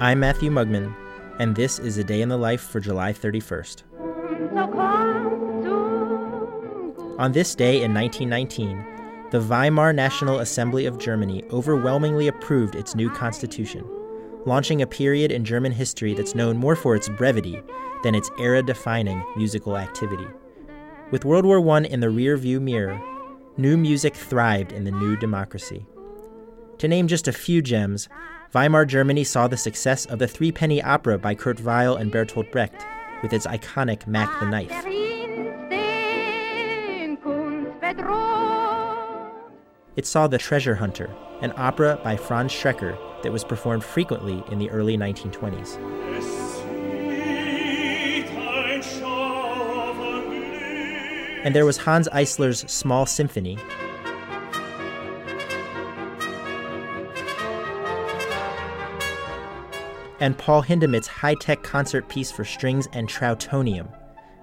I'm Matthew Mugmon, and this is a day in the life for July 31st. On this day in 1919, the Weimar National Assembly of Germany overwhelmingly approved its new constitution, launching a period in German history that's known more for its brevity than its era defining musical activity. With World War I in the rearview mirror, new music thrived in the new democracy. To name just a few gems, Weimar Germany saw the success of the Three Penny Opera by Kurt Weill and Bertolt Brecht, with its iconic Mack the Knife. It saw The Treasure Hunter, an opera by Franz Schreker that was performed frequently in the early 1920s. And there was Hanns Eisler's Small Symphony. And Paul Hindemith's high tech concert piece for strings and Trautonium,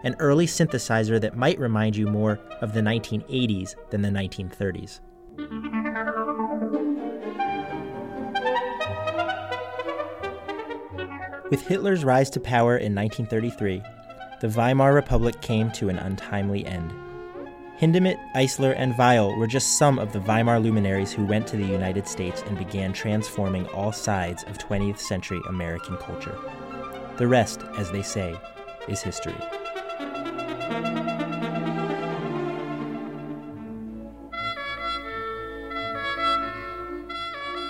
an early synthesizer that might remind you more of the 1980s than the 1930s. With Hitler's rise to power in 1933, the Weimar Republic came to an untimely end. Hindemith, Eisler, and Weill were just some of the Weimar luminaries who went to the United States and began transforming all sides of 20th century American culture. The rest, as they say, is history.